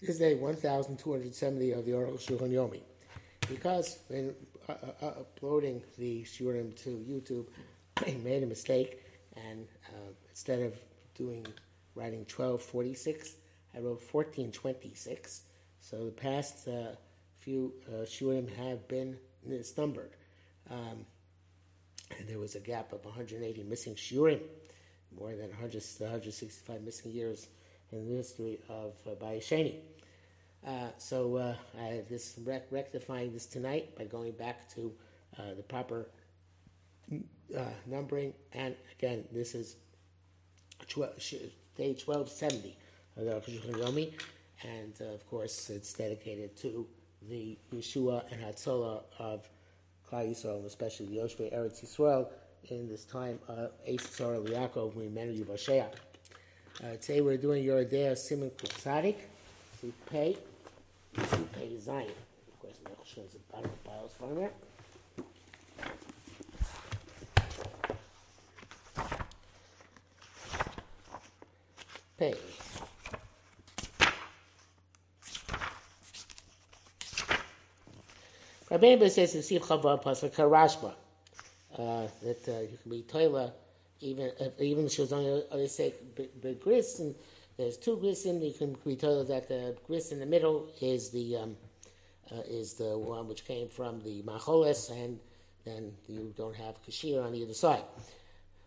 This is day 1270 of the Aruch HaShulchan Yomi. Because when uh, uh, uploading the Shurim to YouTube, I made a mistake, and uh, instead of doing writing 1246, I wrote 1426. So the past uh, few uh, Shurim have been misnumbered. Um, and there was a gap of 180 missing Shurim, more than 100, 165 missing years in the history of uh, Bayesheni. Uh, so uh, this rec- rectifying this tonight by going back to uh, the proper uh, numbering, and again, this is tw- sh- day 1270 of the Yomi, and uh, of course, it's dedicated to the Yeshua and Hatzolah of Klal Yisrael, especially the Yoshvei Eretz Yisrael, in this time of Eis Tzara Liakov, Mimenu Yivashea. Uh, today we're doing Yoredea Simon Kutzadik, so pay, so pay Zion. Of course, the bottom of the piles from there. Pay. Rabbeinu says in Sif Chava Pasuk Karashba uh, that uh, you can be toilet even if, even if she was only they say the grist and there's two grists in you can be told that the grist in the middle is the um, uh, is the one which came from the macholes and then you don't have kashir on either side.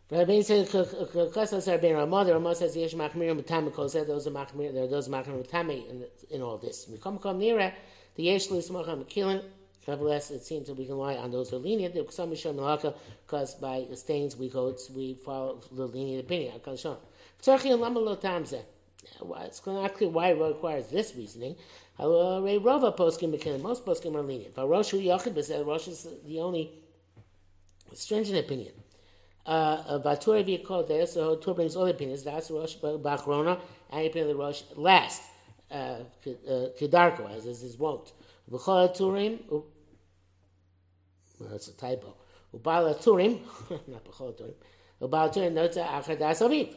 Rabbi says, "Kasas are being Ramah." Says, "Yesh machmirim b'tam because those are machmir. There are those machmirim b'tami in all this. We come come nearer the yesh lismacham killing. Nevertheless, it seems that we can rely on those who are lenient. Because by stains we go, we follow the lenient opinion. It's not clear why it requires this reasoning. Rova poskim most poskim are lenient. But Rosh Rosh is the only stringent opinion. Uh, Vatura v'yakol there, so Tur brings all the opinions. That's Rosh Bachrona, and opinion of the Rosh last. Uh, uh, Kedarko, as is his wont. V'chol Turim, that's a typo. Ubal Turim, not B'chol Turim. Ubal Turim nota achadas aviv.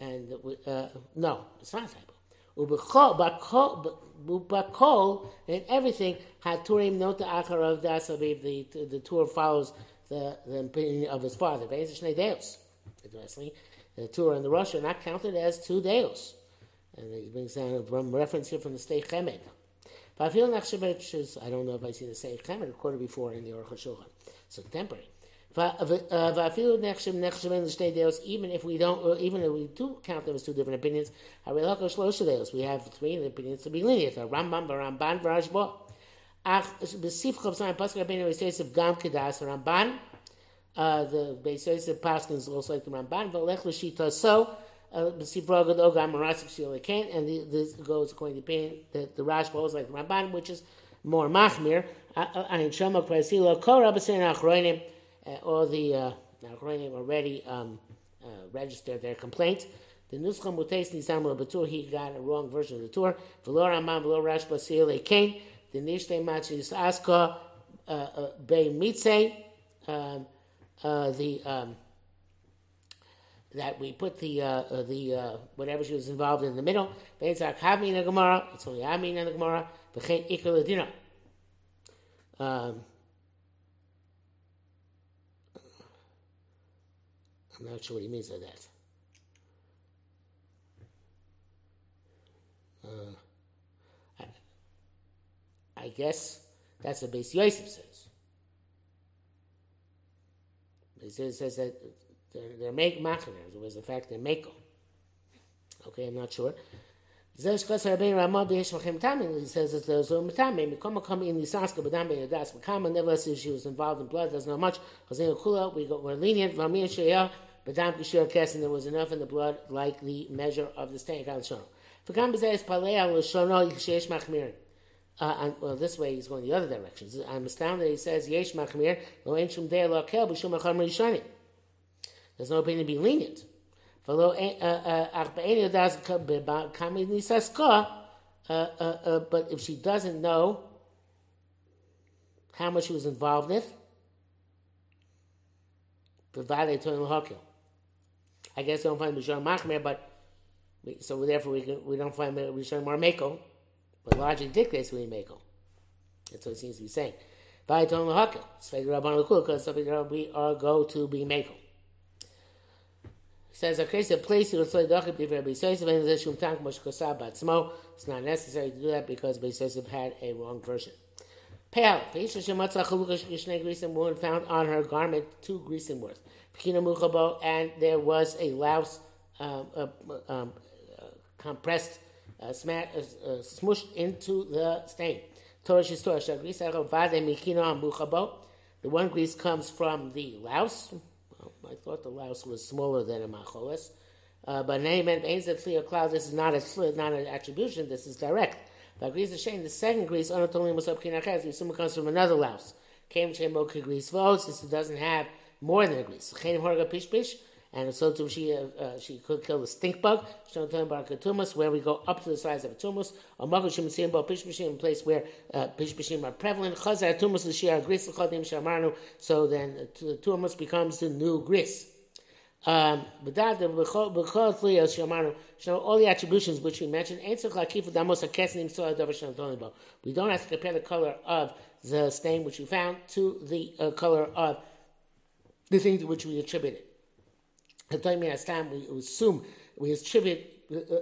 And uh, no, it's not a typo. Ubakol and everything had Turim nota acharav das aviv. The the tour follows the, the opinion of his father. Basically, Deus. Interestingly, the tour and the Rosh are not counted as two Deus. And he brings down a reference here from the state Chemed. Vafil Nachshevich is, I don't know if I see the same Chemed quoted before in the Aruch HaShulchan. So contemporary. Even if we don't, uh, even if we do count them as two different opinions, we have three opinions to be lenient. Rambam, Ramban, Varashbo. Ach, Besif Zayin Pasuk Rabbeinu of Gam Kedas Ramban. Uh, the Beis Yosef Paskin is also like the Ramban. V'lech l'shita so. Uh, Shilikain, and this goes according to that the Rash goes like the Ramban, which is more Machmir. Ayin Shama Kwasilo Korah B'Sein Achroinim. All the uh, Achroinim already um, uh, registered their complaint. The Nuscham Mutes Nizam Batur, he got a wrong version of the tour. V'lo Ramban V'lo Rash B'Sein Kain. The Nishtei Machis Aska Bei Mitze. The um, that we put the uh, uh, the uh, whatever she was involved in the middle. It's only Amin in the Gemara. Um, I'm not sure what he means by that. Uh, I, I guess that's what Beis Yosef says. He says that they're, make. It was the fact they're mako. Okay, I'm not sure. He says that there's a mitame. Mikoma come in the saska badam beyadas. Mikama nevertheless she was involved in blood. Not know much. Chazin kula we got we're lenient. Vamir sheya badam kishir kes and there was enough in the blood like the measure of the stain. Kal shono. V'kam b'zayis palei al shono yishesh machmirin. Uh, and, well, this way he's going the other direction. I'm astounded. He says yesh machmir lo ein shum dei lo b'shum achar rishonim. There's no opinion to be lenient. But if she doesn't know how much she was involved in, I guess I don't find Mishar Machmer, but we, so therefore we, we don't find Mishar Marmeko. But logic dictates we them. That's what it seems to be saying. Sveg rabban lekul because we are go to be makel. Says case of place to say dachim b'ver b'yisosef and there's shum tank mosh kosab batzmo. It's not necessary to do that because b'yisosef had a wrong version. Pale. V'isha shematzah chalukash yishnei grisim woman found on her garment two grisim worth. Pekina muchabo and there was a louse um, uh, um, uh, compressed, uh, smashed, uh, smushed into the stain. Torah Torah The one grease comes from the louse. I thought the louse was smaller than a macholis. Uh, but and means that cloud. This is not a not an attribution. This is direct. But grease the shame. The second grease anatolim was up kinachas. We assume comes from another louse. Came chemo grease votes. This doesn't have more than a grease. Chenim horga pish pish and so too she uh, uh, she could kill the stink bug. Where we go up to the size of a tumus, simbo pishmishim, a place where uh, are prevalent. Chazar tumus l'shir gris l'chodim shamarnu. So then the tumus becomes the new gris. Um, all the attributions which we mentioned, we don't have to compare the color of the stain which we found to the uh, color of the things which we attributed we assume we attribute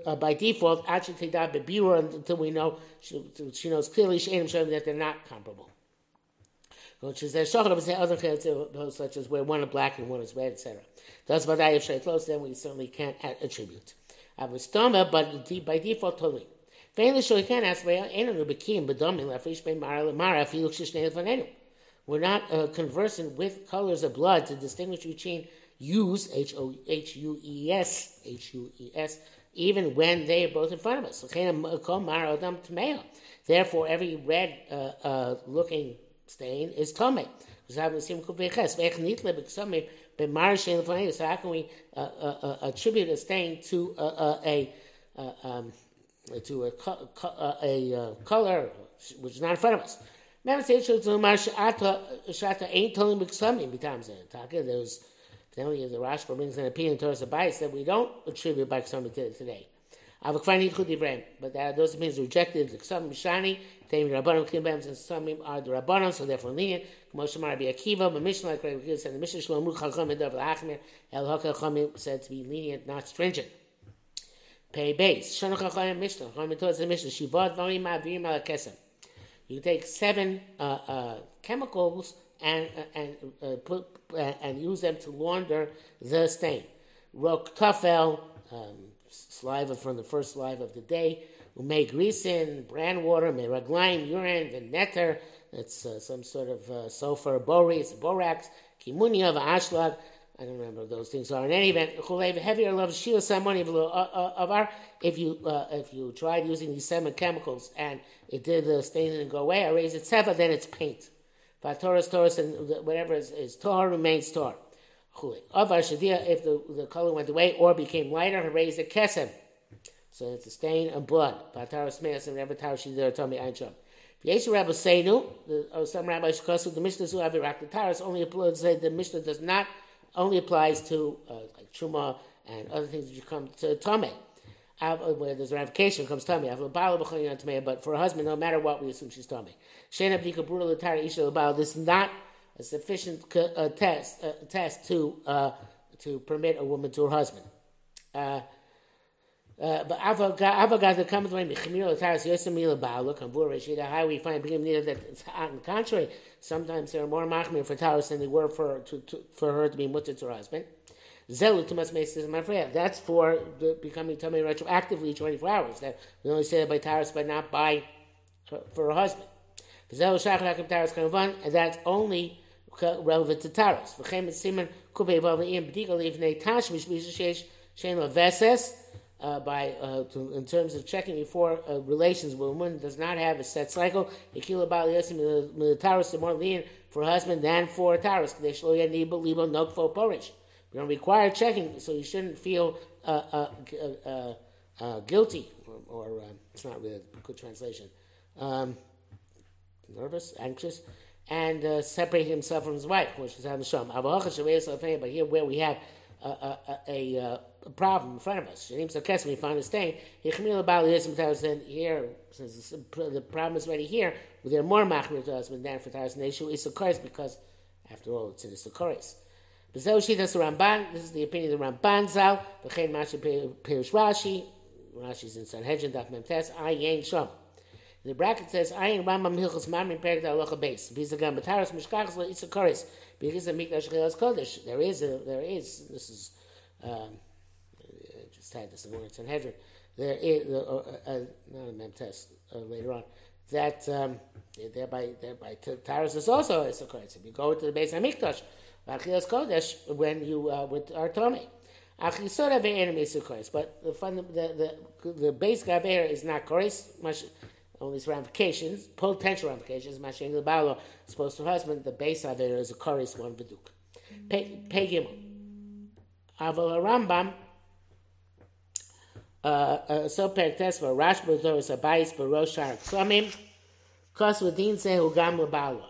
uh, by default actually until we know she, she knows clearly that they're not comparable. Such as where one is black and one is red, etc. That's what I have close. Then we certainly can't attribute. I was stoma, but by default totally. We're not uh, conversant with colors of blood to distinguish between use, H O H U E S, H U E S, even when they are both in front of us. Therefore, every red uh, uh, looking stain is tome. So how can we uh, uh, uh, attribute a stain to a um, to a, a, color which is not in front of us? There's then we, the Rashba brings an opinion towards the bias that we don't attribute by Ksam to today. But that those opinions rejected the Ksam Mishani, Taim Rabbanim Kimbems and Samim are the Rabbanim, so therefore lenient. Moshe Mar Akiva, but Mishnah like Rabbi said, the Mishnah Shalom Chacham and David Achmir, El Hakal Chamim said to be lenient, not stringent. Pay base. Shana Chacham Mishnah, Chacham towards the Mishnah, Shivad Varim Ma'avim Al. You take seven uh, uh, chemicals and and uh, put and use them to launder the stain. Rok tafel, um, saliva from the first saliva of the day. Umay grisin, bran water, meraglaim, urine, veneter. That's uh, some sort of uh, sulfur, borax, borax, kimunia, ashlag. I don't remember what those things are. In any event, heavier love shia samani of our. If you uh, if you tried using these seven chemicals and it did the stain didn't go away, I raise it seven, then it's paint. Torah's Torah and whatever is, is Torah remains Torah. Avar Shadia, if the, the color went away or became lighter, he raised a kesem. So it's a stain of blood. Bataras Meas and Rebbe Tarshidir Tomi Einsham. Yeshu Rabbi Seinu, oh, some rabbis because the Mishnah have Iraq the Taras only applies the Mishnah does not only applies to uh, like Truma and other things that come to Tomei. Uh, where there's ramification comes tummy. But for a husband, no matter what, we assume she's tummy. This is not a sufficient uh, test uh, test to uh, to permit a woman to her husband. Uh, uh, but avogat that comes when mechmir we find that it's on the contrary. Sometimes there are more machmir for taris than they were for to, to, for her to be mutter to her husband. That's for becoming tummy retroactively 24 hours. That we only say that by Taras, but not by for a husband. And that's only relevant to Taras. Uh, by uh, to, in terms of checking before uh, relations with a woman does not have a set cycle. The Taras more lenient for husband than for Taras. We don't require checking, so you shouldn't feel uh, uh, uh, uh guilty, or, or uh, it's not really a good translation. Um, nervous, anxious, and uh, separate himself from his wife, which is. But here, where we have a, a, problem in front of us. Shanim Sakes, we find a stain. Here, since the problem is already here, there are more Machmir to husband than for Taras Neshu because, after all, it's in the this is the opinion of the Ramban Zal, B'chein Mashi Pirish Rashi, Rashi's in Sanhedrin, Daf Memtes, Ayin Shom. The bracket says, Ayin Rambam Hilchos Mamrin Perik Da Alocha Beis. Bizagam Bataras Mishkachas La Issakoris. Because of Mikdash Chilas Kodesh. There is, a, there is, this is, um, I just had this in the Sanhedrin. There is, uh, uh, uh, not a Memtes, uh, later on, that um, thereby, thereby Taras is also a Issakoris. If you go to the base of Mikdash, Chilas Kodesh, when you, uh, with ve'enim is but the, fund, the, the, the base gaver is not chorus, only its ramifications, potential ramifications. Mashing the Balo supposed to husband. The base of is a chorus one beduk. Pegim. Aval Rambam. Uh, uh, so pertes for Rash B'Zoris Abayis B'Rosh Ksamim. Kos V'Din Zehu Gam L'Balo.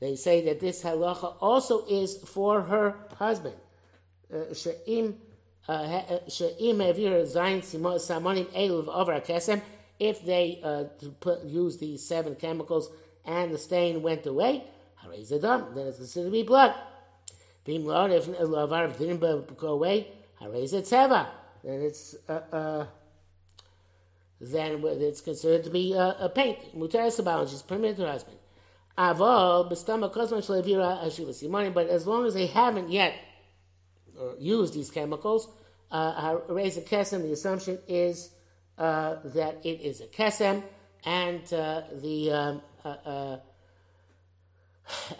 They say that this halacha also is for her husband. Uh, kesem if they uh, put, use these seven chemicals and the stain went away, then it's considered to be blood. If lavar didn't go away, then it's uh, uh, then it's considered to be uh, a paint. Mutaris which is permitted to her husband. Aval b'stama kozman shleivira ashiva simoni, but as long as they haven't yet uh, used these chemicals, uh, raise a kesem. The assumption is uh, that it is a kesem, and uh, the um, uh,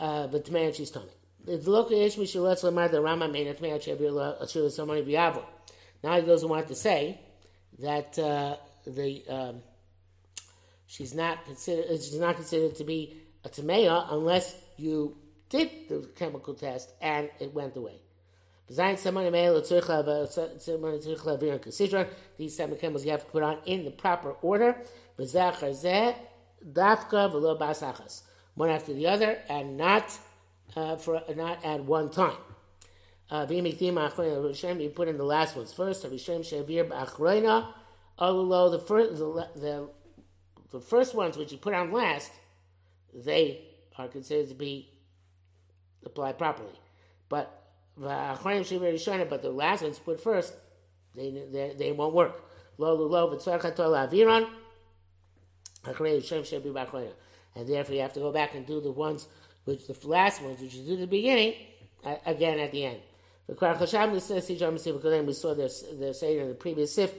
uh, the tmeya she's tummy. The local ish mishuletz lemar the Rama made a tmeya shebir ashur somebody biavo. Now he goes on to say that the um, she's not considered she's not considered to be a unless you did the chemical test and it went away. These seven chemicals you have to put on in the proper order. One after the other, and not uh, for not at one time. Uh, you put in the last ones first. The first, the, the, the first ones which you put on last, they are considered to be applied properly. But but the last ones put first, they, they, they won't work. And therefore, you have to go back and do the ones which the last ones which you do at the beginning again at the end. Because We saw this saying in the previous sif.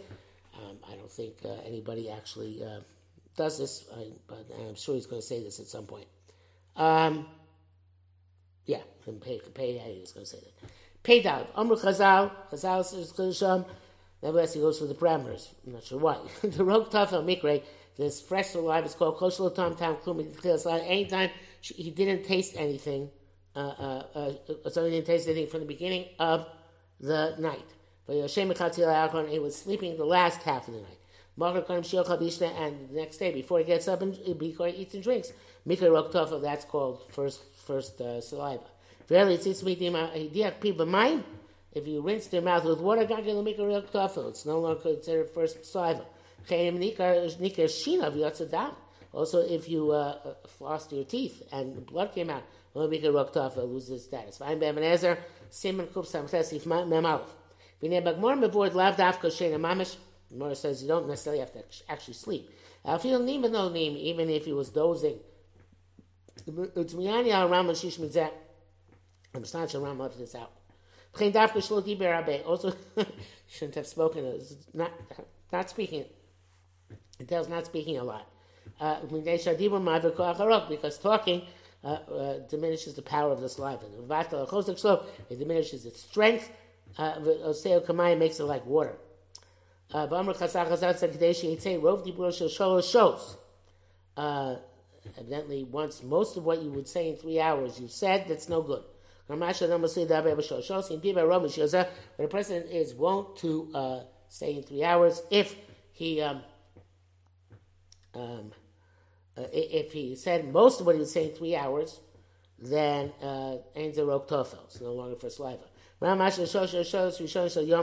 Um, I don't think uh, anybody actually uh, does this, I, but I'm sure he's going to say this at some point. Um, yeah, and pay, pay is going to say that. Pay down. Amr Chazal, Chazal says Chazal, nevertheless he goes for the parameters. I'm not sure why. the Rok Tafel Mikre, this fresh alive is called Koshel Tam Tam Klum Anytime he didn't taste anything, uh, uh, uh, so he didn't taste anything from the beginning of the night. But Yoshem he was sleeping the last half of the night. And the next day, before he gets up and before he eats and drinks, Mikra that's called first first uh, saliva. If you rinse their mouth with water, it's no longer considered first saliva. Also, if you uh, flossed your teeth and blood came out, loses status. Fine, Bebenezer, Simon Kup Samchesif Memalef. Vine Bagmor Mevord Lav Dafka Mamish. Mora says you don't necessarily have to actually sleep. Feel Nima no Nim, even if he was dozing. I'm not sure I'm left this out. Also, shouldn't have spoken. Not not speaking. It tells not speaking a lot. Uh, because talking uh, uh, diminishes the power of the saliva. It diminishes its strength. Oseo makes it like water. Uh, evidently, once most of what you would say in three hours you said, that's no good. When a person is wont to uh, say in three hours, if he um, um, uh, if he said most of what he would say in three hours, then uh, ends a rok tofel. It's no longer for saliva. Yom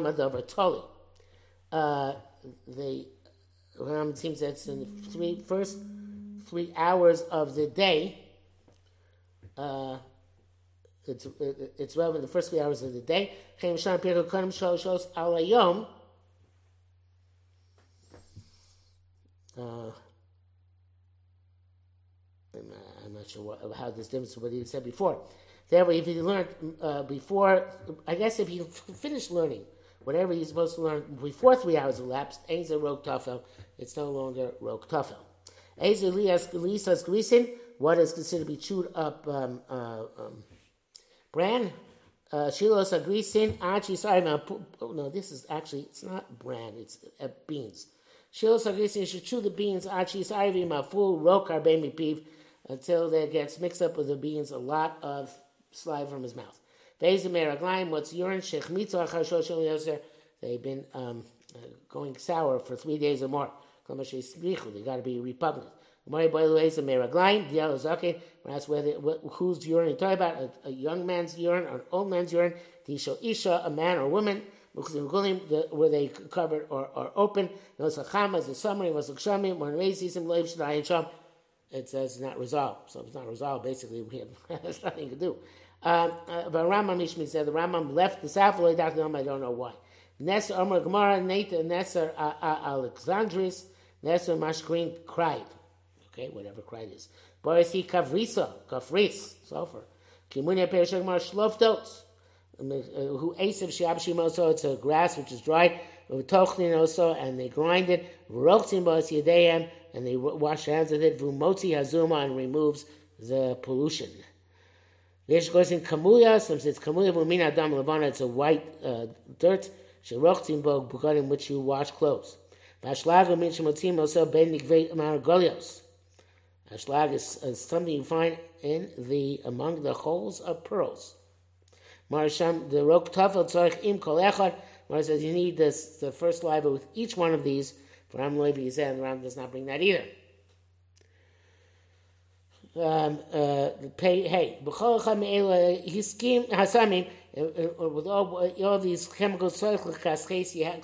Adavar. Uh, the Ram seems that's in the three first three hours of the day. Uh, it's it's relevant the first three hours of the day. Uh, I'm not sure what, how this difference from what he said before. Therefore, if he learned uh, before, I guess if he finished learning whatever he's supposed to learn before three hours elapsed, a Rok Tafel, it's no longer Rok Tafel. Ain's Lisas Grisin, what is considered to be chewed up um, uh, um, bran. Uh, Shilos Agrisin, Achi, sorry, no, this is actually, it's not bran, it's uh, beans. Shilos Agrisin should chew the beans, Achi, sorry, ma full Rok Arbemi Piv, until that gets mixed up with the beans a lot of saliva from his mouth. They've been um, uh, going sour for three days or more. They got to be repugnant. That's where the, whose urine you talking about? A, a, young man's urine or an old man's urine? Tisha isha, a man or woman, were they covered or, or open? As a summary. It says not resolved. So if it's not resolved, basically we have nothing to do. Um, uh, but Rambam Mishmi said the Rambam left the Safra I don't know why. Nesser Omer Gemara Nathan Nesser uh, uh, Alexandris Nesser Mashkrin cried. Okay, whatever cried is. Boris he Kavrisa Kafris Sulfur. Kimunia Perishak Mar Shloftos. Um, uh, who Asav Shiab Shimoso, it's a grass which is dried, Tochlin also, and they grind it, Yedeim, and they wash hands with it, Vumotzi Hazuma, and removes the pollution. There's goes in kamuya. Some says kamuya v'min adam levana. It's a white uh, dirt. Sherochtim bog bukadim which you wash clothes. V'ashlag v'min shemotzim also ben nikvei margolios. Ashlag is, is something you find in the among the holes of pearls. Marasham the rok tafel tzorich im kol echad. Mar says you need this the first live with each one of these. For Ram Levi said Ram does not bring that either um, uh, pay, hey, hiskim hasamim, uh, uh, with all, all these you had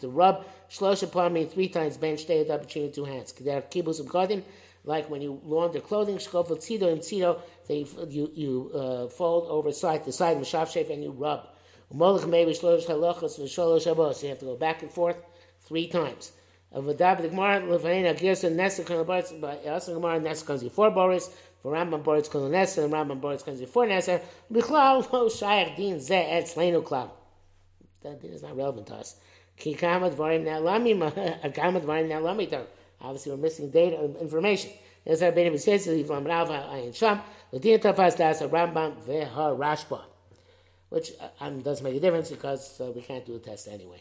to rub shlosh upon me three times, bench stay up between two hands. There are kibbutz of garden, like when you launder clothing, shkofel tzido and tzido, they you you uh, fold over side to side, mashaf and you rub. You have to go back and forth three times of a David Gemara Lefanina Girsa Nesa Kana Boris also Gemara Nesa comes before for Rambam Boris Kana Nesa and Rambam Boris comes before Nesa Bichlal Lo Shayach Din Ze Et Slenu Klau that is not relevant to us. Ki obviously we're missing data information. As our Beit says Leave Lam Rav Ayin Sham Ladin Tafas Das Rambam Veha Rashba which uh, um, doesn't make a difference because uh, we can't do a test anyway.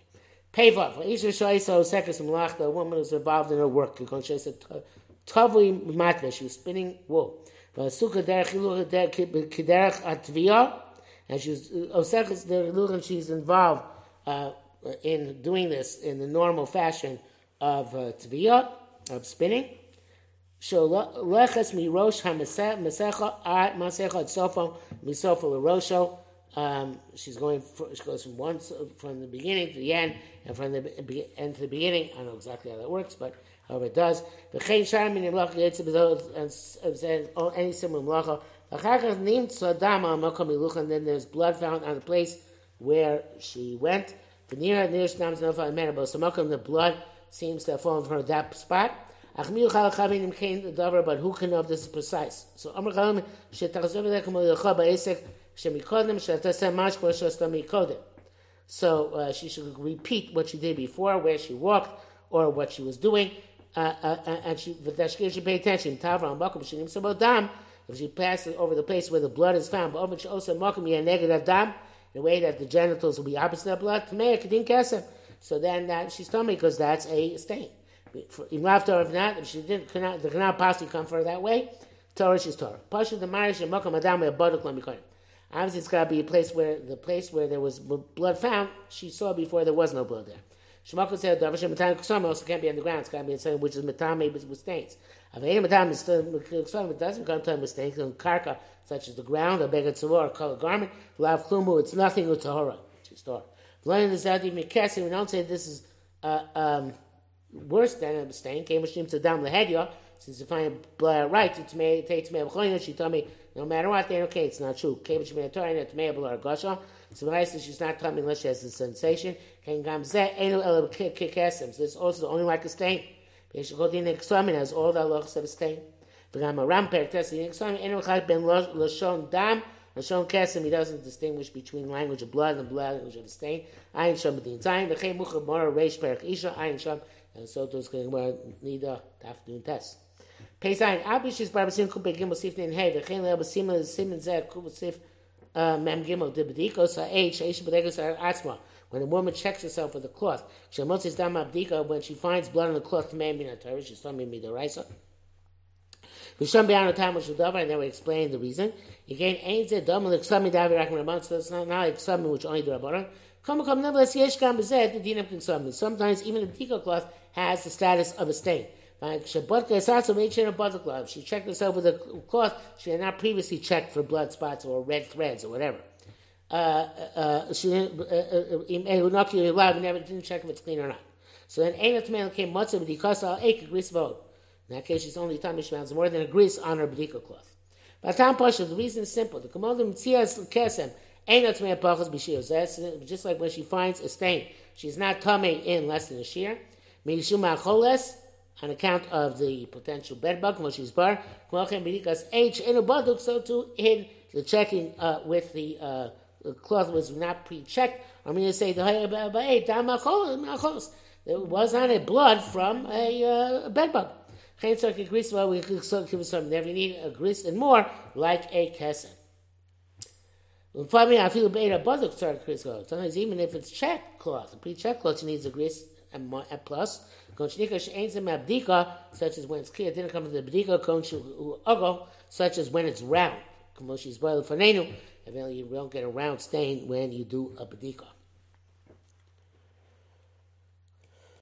Peva, for Isha Shoiso, Sekis Malach, the woman was involved in her work. She said, Tavli she was spinning wool. Vasuka Derech Kiderech Atvia, and she's Osekis Derech she's involved uh, in doing this in the normal fashion of uh, Tvia, of spinning. Leches Mirosh HaMesecha, Masecha Sofa, Misofa Lerosho, um, she's going. For, she goes from one from the beginning to the end, and from the end to the beginning. I don't know exactly how that works, but however it does. The in and any similar malacha. And then there's blood found on the place where she went. The near near. So the blood seems to have fallen from that spot. But who can know if this is precise? So Amr Chalim so uh, she should repeat what she did before, where she walked, or what she was doing, uh, uh, uh and she should pay attention. If she passes over the place where the blood is found, but she also in a way that the genitals will be opposite of blood, so then that, she's me because that's a stain. Even after if not, if she didn't, cannot, the cannot possibly come for her that way, Torah she's Torah. Pasha the Marish and Makam Adam Obviously, it's got to be a place where the place where there was blood found, she saw before there was no blood there. Shemaka said, Davar Shematami Ksam also can't be on the ground. It's got to be in something which is Matami with stains. Avayim Matami Ksam, it doesn't come to mistakes on karka, such as the ground, a beggar tzavor, a color garment. Lav Klumu, it's nothing with Tahora, which is Torah. V'loyin the Zadi Mikesi, we don't say this is uh, um, worse than a stain. Came Mashim Tzadam Lehedya, since you find blood right, it's made, takes me she told me, no matter what, then okay, it's not true. It's she's not coming unless she has a sensation. Can uh, kesem. So it's also the only like a stain. Has all the halachas of stain. V'gam a ramper testing eksamin enu chak ben lashon dam. Lashon kesem, he doesn't distinguish between language of blood and blood language of stain. Sham b'din time. V'chem mucha mora reish perach isha. Ayin sham. And so can need a afternoon test. Abish is kupe gimel sifnin hey. V'chein leo b'simen simen zeh kubasif uh, mem gimel. When a woman checks herself with a cloth, shemotzis dam abdika, when she finds blood on the cloth, may be not she's telling me the raisa. Visham beyond time which davar, and then we explain the reason. Again, it dumb like some davar rakim rabban, so it's not, like something which only the rabbanon. Come come nevertheless yesh gam bezed the dinam kinsam. Sometimes even a bedika cloth has the status of a stain. Like Shabbat Kesatsu made a butterfly. If she checked herself with a cloth, she had not previously checked for blood spots or red threads or whatever. Uh, uh, she didn't, uh, uh, never didn't check if it's clean or not. So then Eina Tamel came Matzah B'dikasa Al Eik Gris Vod. In that case, she's only time smells more than a grease on her B'dika cloth. But Tam Pasha, the reason is simple. The Kamodim Tzias Kesem Eina Tamel Pachas B'shir. That's just like when she finds a stain. She's not coming in less than a shear. Mishum Choles on account of the potential bedbug, Moshe's bar, because H in a baduk, so to in the checking uh, with the, uh, the cloth was not pre-checked. I'm going to say the there was not a blood from a uh, bedbug. We never need a gris and more like a kesem. Sometimes even if it's checked cloth, a pre-checked cloth, she needs a gris and, more, and plus such as when it's clear, didn't come to the bdika, such as when it's round. You don't get a round stain when you do a bdika.